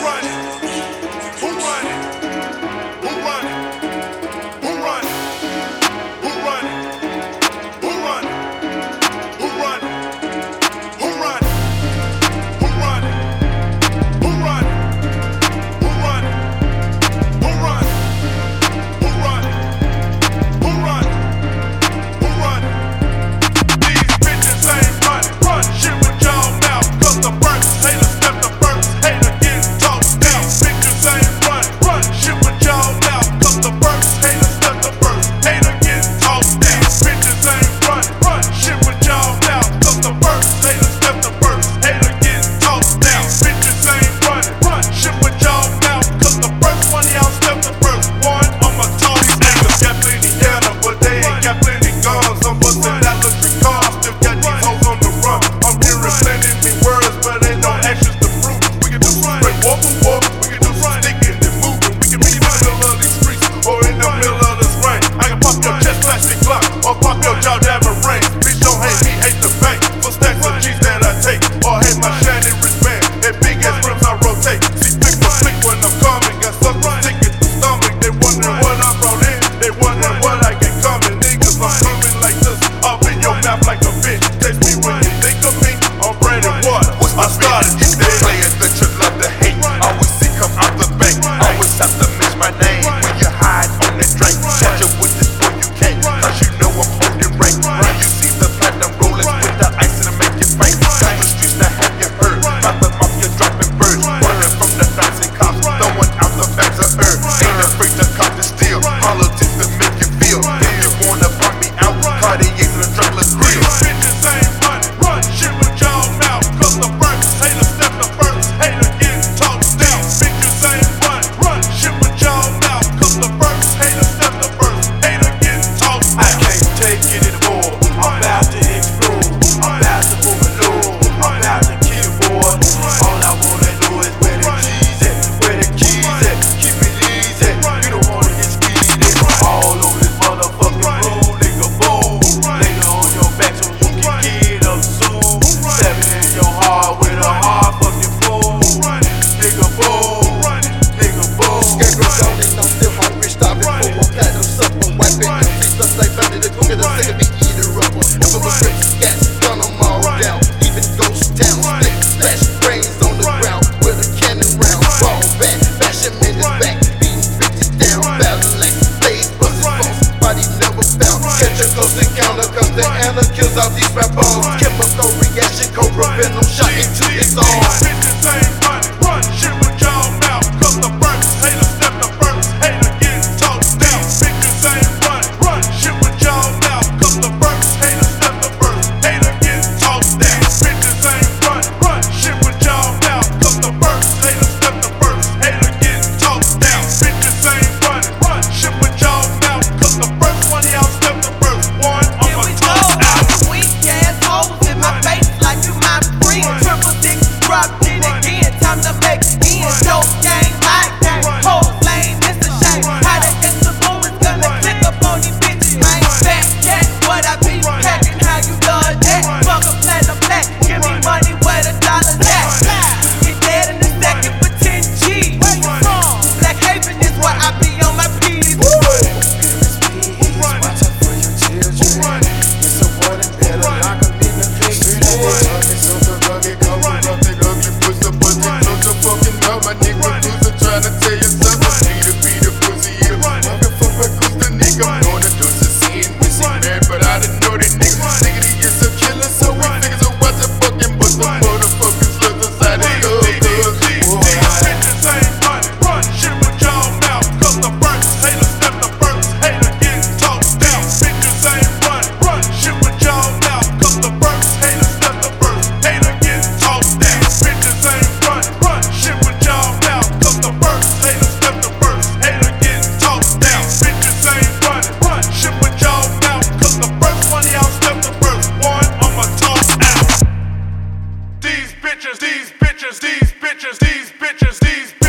bitches, bitches, these bitches, these bitches.